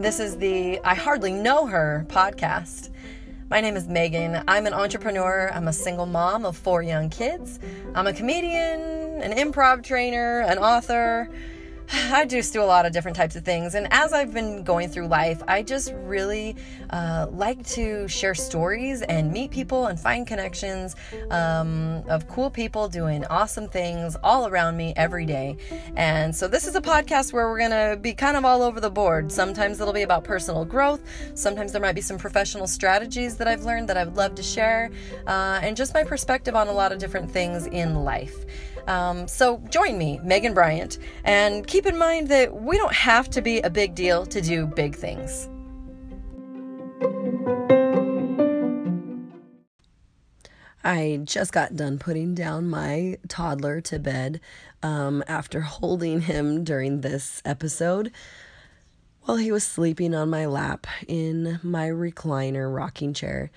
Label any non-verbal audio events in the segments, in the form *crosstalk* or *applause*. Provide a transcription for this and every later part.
This is the I Hardly Know Her podcast. My name is Megan. I'm an entrepreneur. I'm a single mom of four young kids. I'm a comedian, an improv trainer, an author. *laughs* I just do a lot of different types of things. And as I've been going through life, I just really uh, like to share stories and meet people and find connections um, of cool people doing awesome things all around me every day. And so, this is a podcast where we're going to be kind of all over the board. Sometimes it'll be about personal growth, sometimes there might be some professional strategies that I've learned that I would love to share, uh, and just my perspective on a lot of different things in life. Um, so join me, Megan Bryant, and keep in mind that we don't have to be a big deal to do big things. I just got done putting down my toddler to bed um, after *laughs* holding him during this episode while he was sleeping on my lap in my recliner rocking chair.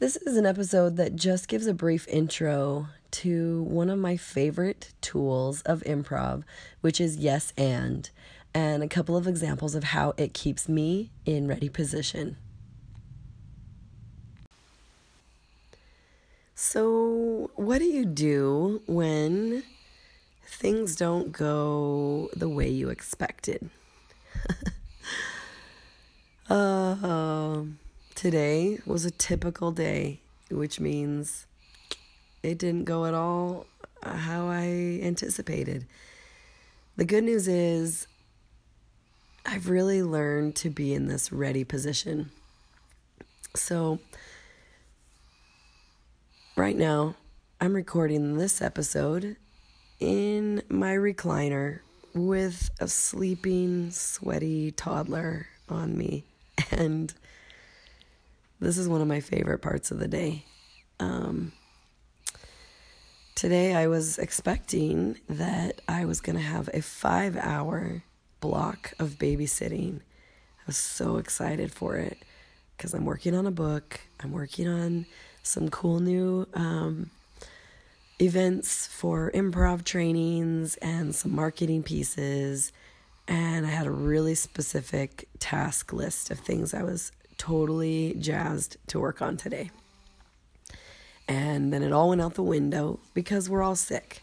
This is an episode that just gives a brief intro to one of my favorite tools of improv, which is yes and, and a couple of examples of how it keeps me in ready position. So, what do you do when things don't go the way you expected? uh, *laughs* today was a typical day, which means it didn't go at all how I anticipated. The good news is, I've really learned to be in this ready position. So, right now, I'm recording this episode in my recliner with a sleeping, sweaty toddler on me. And this is one of my favorite parts of the day. Um, Today, I was expecting that I was going to have a five hour block of babysitting. I was so excited for it because I'm working on a book, I'm working on some cool new um, events for improv trainings and some marketing pieces. And I had a really specific task list of things I was totally jazzed to work on today. And then it all went out the window because we're all sick.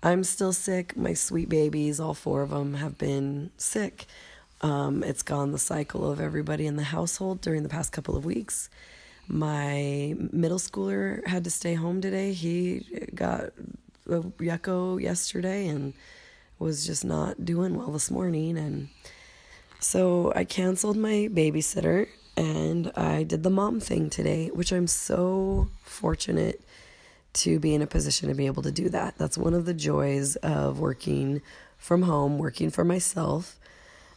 I'm still sick. My sweet babies, all four of them, have been sick. Um, it's gone the cycle of everybody in the household during the past couple of weeks. My middle schooler had to stay home today. He got a yucko yesterday and was just not doing well this morning. And so I canceled my babysitter and I did the mom thing today, which I'm so fortunate to be in a position to be able to do that. That's one of the joys of working from home, working for myself.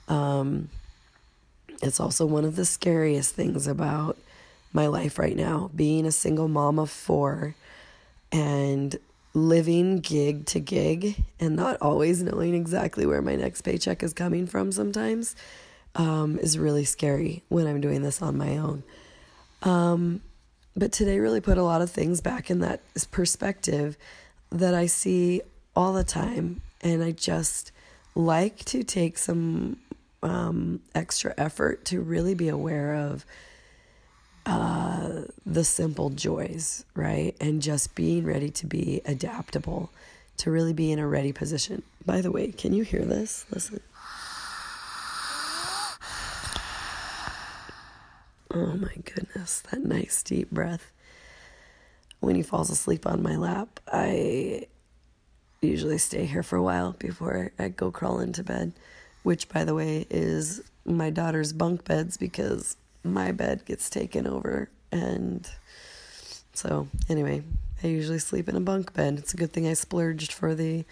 Um, it's also one of the scariest things about my life right now being a single mom of four and living gig to gig and not always knowing exactly where my next paycheck is coming from sometimes um, is really scary when I'm doing this on my own. Um, but today really put a lot of things back in that perspective that I see all the time. And I just like to take some um, extra effort to really be aware of uh, the simple joys, right? And just being ready to be adaptable, to really be in a ready position. By the way, can you hear this? Listen. Oh my goodness, that nice deep breath. When he falls asleep on my lap, I usually stay here for a while before I go crawl into bed, which, by the way, is my daughter's bunk beds because my bed gets taken over. And so, anyway, I usually sleep in a bunk bed. It's a good thing I splurged for the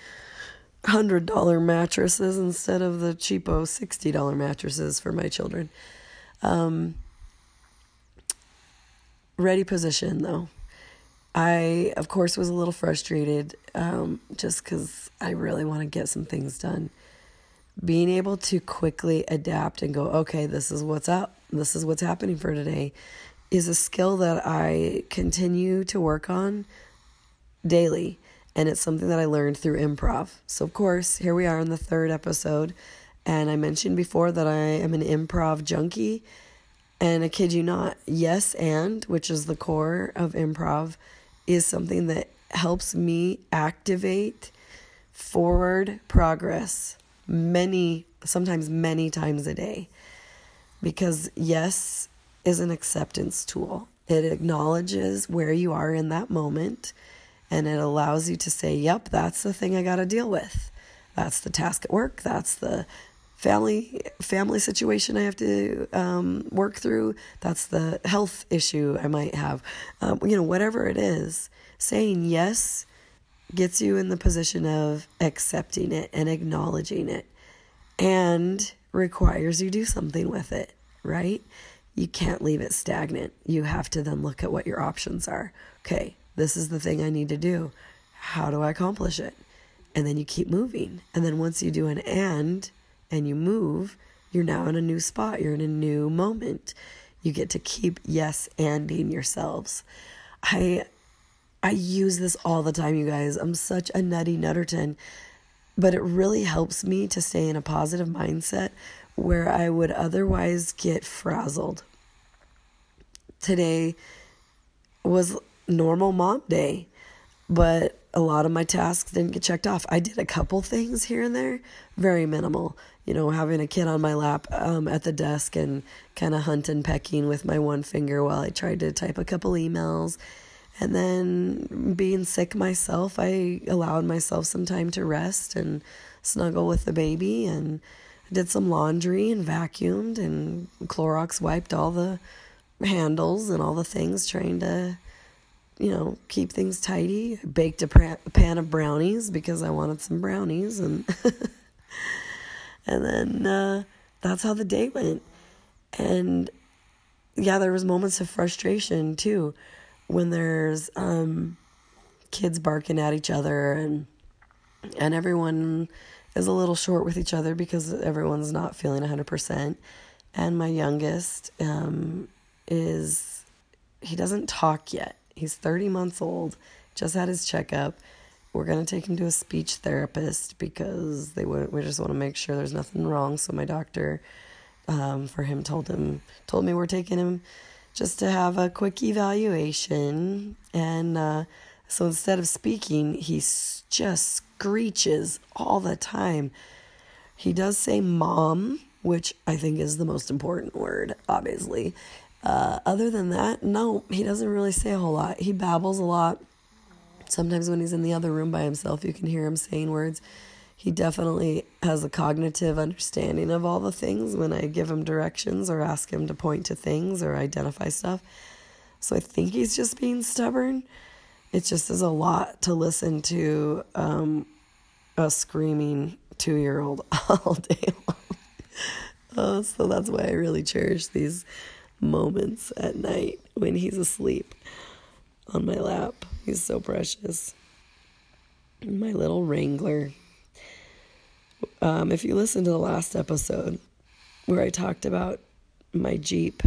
$100 mattresses instead of the cheapo $60 mattresses for my children. Um, ready position though. I, of course, was a little frustrated um, just because I really want to get some things done. Being able to quickly adapt and go, okay, this is what's up, this is what's happening for today, is a skill that I continue to work on daily. And it's something that I learned through improv. So, of course, here we are in the third episode. And I mentioned before that I am an improv junkie. And I kid you not, yes, and, which is the core of improv, is something that helps me activate forward progress many, sometimes many times a day. Because yes is an acceptance tool, it acknowledges where you are in that moment and it allows you to say, Yep, that's the thing I got to deal with. That's the task at work. That's the family family situation I have to um, work through. That's the health issue I might have. Um, you know, whatever it is, saying yes gets you in the position of accepting it and acknowledging it, and requires you do something with it. Right? You can't leave it stagnant. You have to then look at what your options are. Okay, this is the thing I need to do. How do I accomplish it? And then you keep moving. And then once you do an and and you move, you're now in a new spot. You're in a new moment. You get to keep yes anding yourselves. I I use this all the time, you guys. I'm such a nutty nutterton, but it really helps me to stay in a positive mindset where I would otherwise get frazzled. Today was normal mom day, but a lot of my tasks didn't get checked off. I did a couple things here and there, very minimal. You know, having a kid on my lap um, at the desk and kind of hunting, pecking with my one finger while I tried to type a couple emails. And then being sick myself, I allowed myself some time to rest and snuggle with the baby and did some laundry and vacuumed and Clorox wiped all the handles and all the things, trying to you know, keep things tidy. I baked a pan of brownies because I wanted some brownies, and *laughs* and then uh, that's how the day went. And yeah, there was moments of frustration too, when there's um, kids barking at each other, and and everyone is a little short with each other because everyone's not feeling hundred percent. And my youngest um, is he doesn't talk yet He's 30 months old, just had his checkup. We're going to take him to a speech therapist because they would, we just want to make sure there's nothing wrong. So my doctor um, for him told him told me we're taking him just to have a quick evaluation and uh, so instead of speaking he just screeches all the time he does say mom which i think is the most important word obviously uh, other than that, no, he doesn't really say a whole lot. He babbles a lot. Sometimes when he's in the other room by himself, you can hear him saying words. He definitely has a cognitive understanding of all the things when I give him directions or ask him to point to things or identify stuff. So I think he's just being stubborn. It just is a lot to listen to um, a screaming two year old *laughs* all day long. *laughs* Uh, so that's why I really cherish these moments at night when he's asleep on my lap. He's so precious. My little Wrangler. Um, if you listen to the last episode where I talked about my Jeep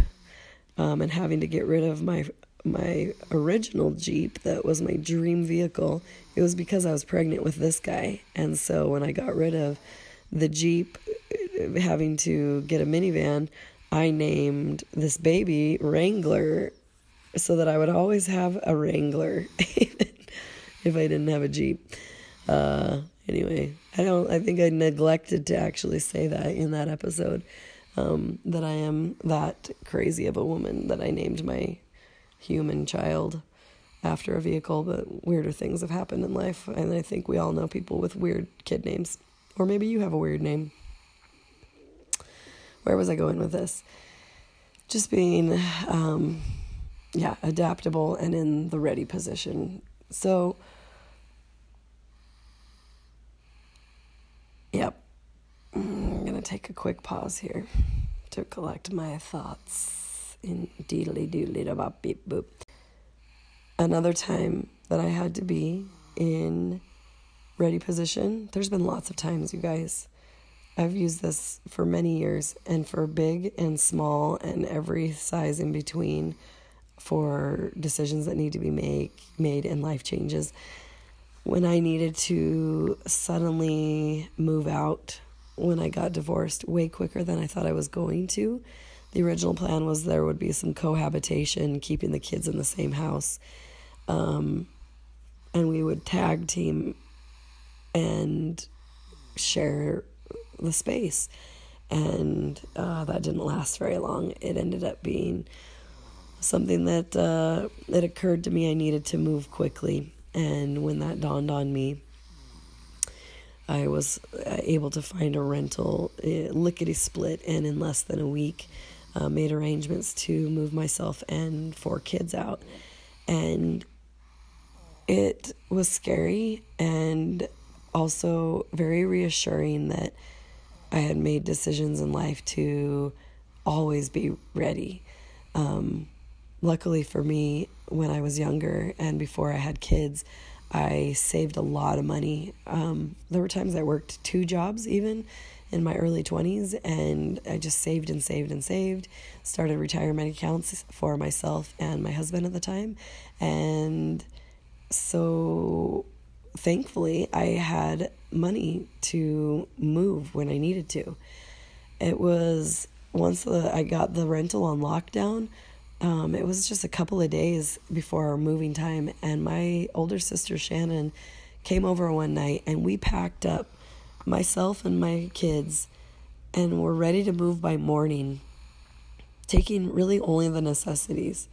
um, and having to get rid of my my original Jeep that was my dream vehicle, it was because I was pregnant with this guy. And so when I got rid of the Jeep, having to get a minivan, I named this baby Wrangler so that I would always have a Wrangler, *laughs* if I didn't have a Jeep. Uh, anyway, I don't. I think I neglected to actually say that in that episode um, that I am that crazy of a woman that I named my human child after a vehicle. But weirder things have happened in life, and I think we all know people with weird kid names, or maybe you have a weird name where was I going with this? Just being, um, yeah, adaptable and in the ready position. So, yep, I'm going to take a quick pause here to collect my thoughts in deedly doodly da bop beep boop. Another time that I had to be in ready position, there's been lots of times, you guys I've used this for many years and for big and small and every size in between for decisions that need to be make, made and life changes. when I needed to suddenly move out when I got divorced way quicker than I thought I was going to. The original plan was there would be some cohabitation, keeping the kids in the same house. Um, and we would tag team and share the space. And uh, that didn't last very long. It ended up being something that uh, it occurred to me I needed to move quickly. And when that dawned on me, I was uh, able to find a rental uh, lickety split, and in less than a week, uh, made arrangements to move myself and four kids out. And it was scary and also very reassuring that I had made decisions in life to always be ready. Um, luckily for me, when I was younger and before I had kids, I saved a lot of money. Um, there were times I worked two jobs even in my early 20s and I just saved and saved and saved. Started retirement accounts for myself and my husband at the time. And so thankfully, I had money to move when I needed to. It was once the, I got the rental on lockdown, um, it was just a couple of days before our moving time, and my older sister Shannon came over one night, and we packed up myself and my kids, and were ready to move by morning, taking really only the necessities.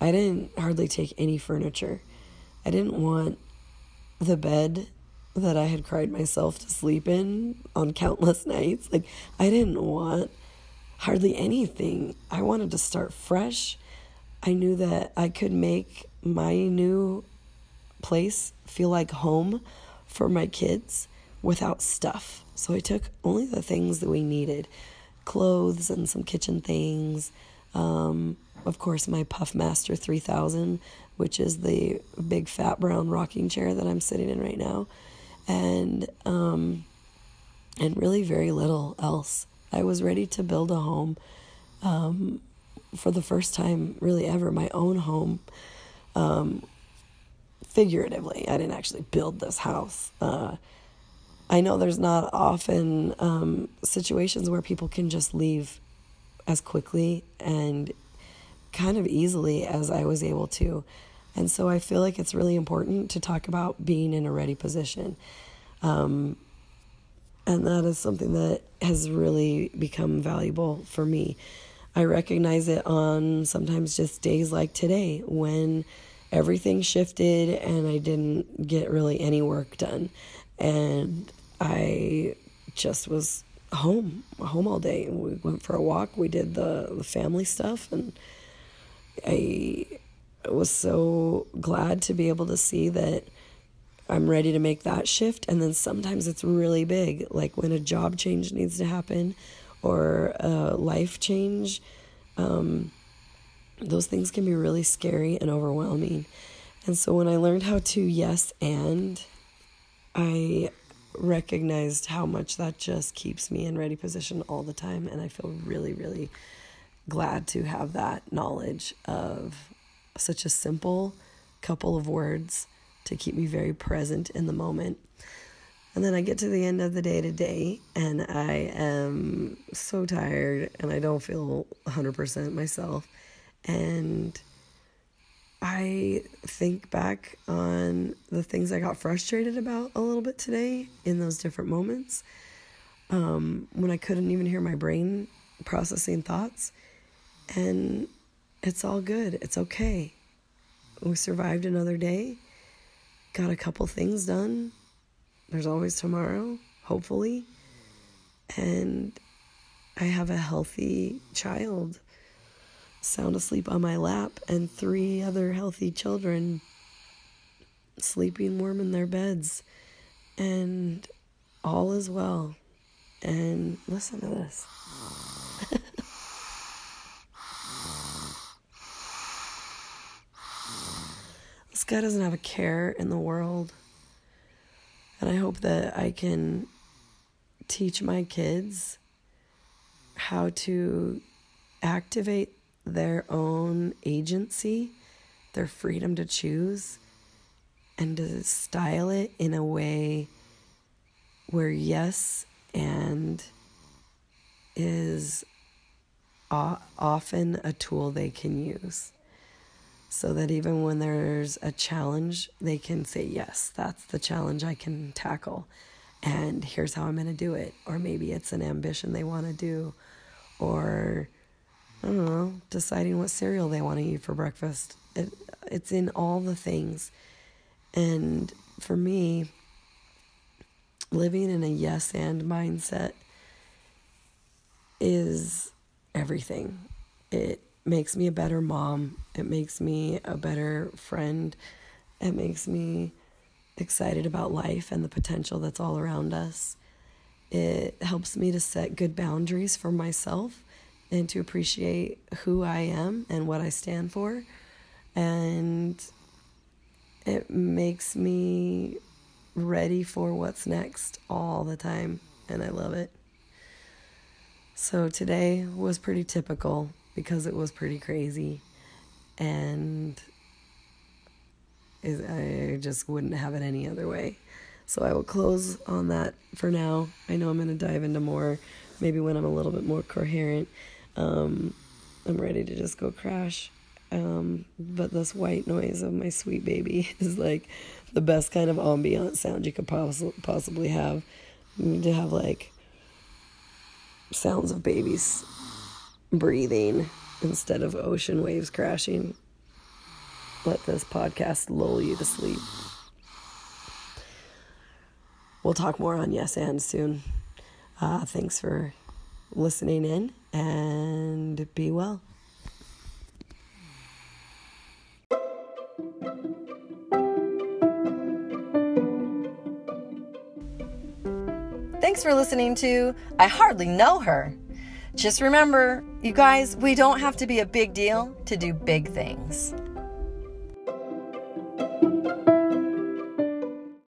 I didn't hardly take any furniture. I didn't want the bed that I had cried myself to sleep in on countless *laughs* nights. Like, I didn't want hardly anything. I wanted to start fresh. I knew that I could make my new place feel like home for my kids without stuff. So I took only the things that we needed clothes and some kitchen things. Um, of course, my Puffmaster 3000 which is the big fat brown rocking chair that I'm sitting in right now, and um, and really very little else. I was ready to build a home um, for the first time, really ever, my own home. Um, figuratively, I didn't actually build this house. Uh, I know there's not often um, situations where people can just leave as quickly and kind of easily as I was able to. And so I feel like it's really important to talk about being in a ready position. Um, and that is something that has really become valuable for me. I recognize it on sometimes just days like today when everything shifted and I didn't get really any work done. And I just was home, home all day. We went for a walk, we did the, the family stuff, and I was so glad to be able to see that I'm ready to make that shift. And then sometimes it's really big, like when a job change needs to happen or a life change. Um, those things can be really scary and overwhelming. And so when I learned how to yes and, I recognized how much that just keeps me in ready position all the time. And I feel really, really glad to have that knowledge of such a simple couple of words to keep me very present in the moment. And then I get to the end of the day today and I am so tired and I don't feel 100% myself. And I think back on the things I got frustrated about a little bit today in those different moments um, when I couldn't even hear my brain processing thoughts. And it's all good. It's okay. We survived another day, got a couple things done. There's always tomorrow, hopefully. And I have a healthy child sound asleep on my lap and three other healthy children sleeping warm in their beds. And all is well. And listen to guy doesn't have a care in the world. And I hope that I can teach my kids how to activate their own agency, their freedom to choose, and to style it in a way where yes and is often a tool they can use so that even when there's a challenge, they can say, Yes, that's the challenge I can tackle. And here's how I'm going to do it. Or maybe it's an ambition they want to do. Or, I don't know, deciding what cereal they want to eat for breakfast. It, it's in all the things. And for me, living in a yes and mindset is everything. It makes me a better mom. It makes me a better friend. It makes me excited about life and the potential that's all around us. It helps me to set good boundaries for myself and to appreciate who I am and what I stand for. And it makes me ready for what's next all the time. And I love it. So today was pretty typical because it was pretty crazy. And I just wouldn't have it any other way. So I will close on that for now. I know I'm going to dive into more, maybe when I'm a little bit more coherent. Um, I'm ready to just go crash. Um, but this white noise of my sweet baby *laughs* is like the best kind of ambient sound you could poss- possibly have. You need to have like sounds of babies breathing instead of ocean waves crashing. Let this podcast lull you to sleep. We'll talk more on Yes and soon. Uh, thanks for listening in and be well. Thanks for listening to I Hardly Know Her. Just remember, you guys, we don't have to be a big deal to do big things.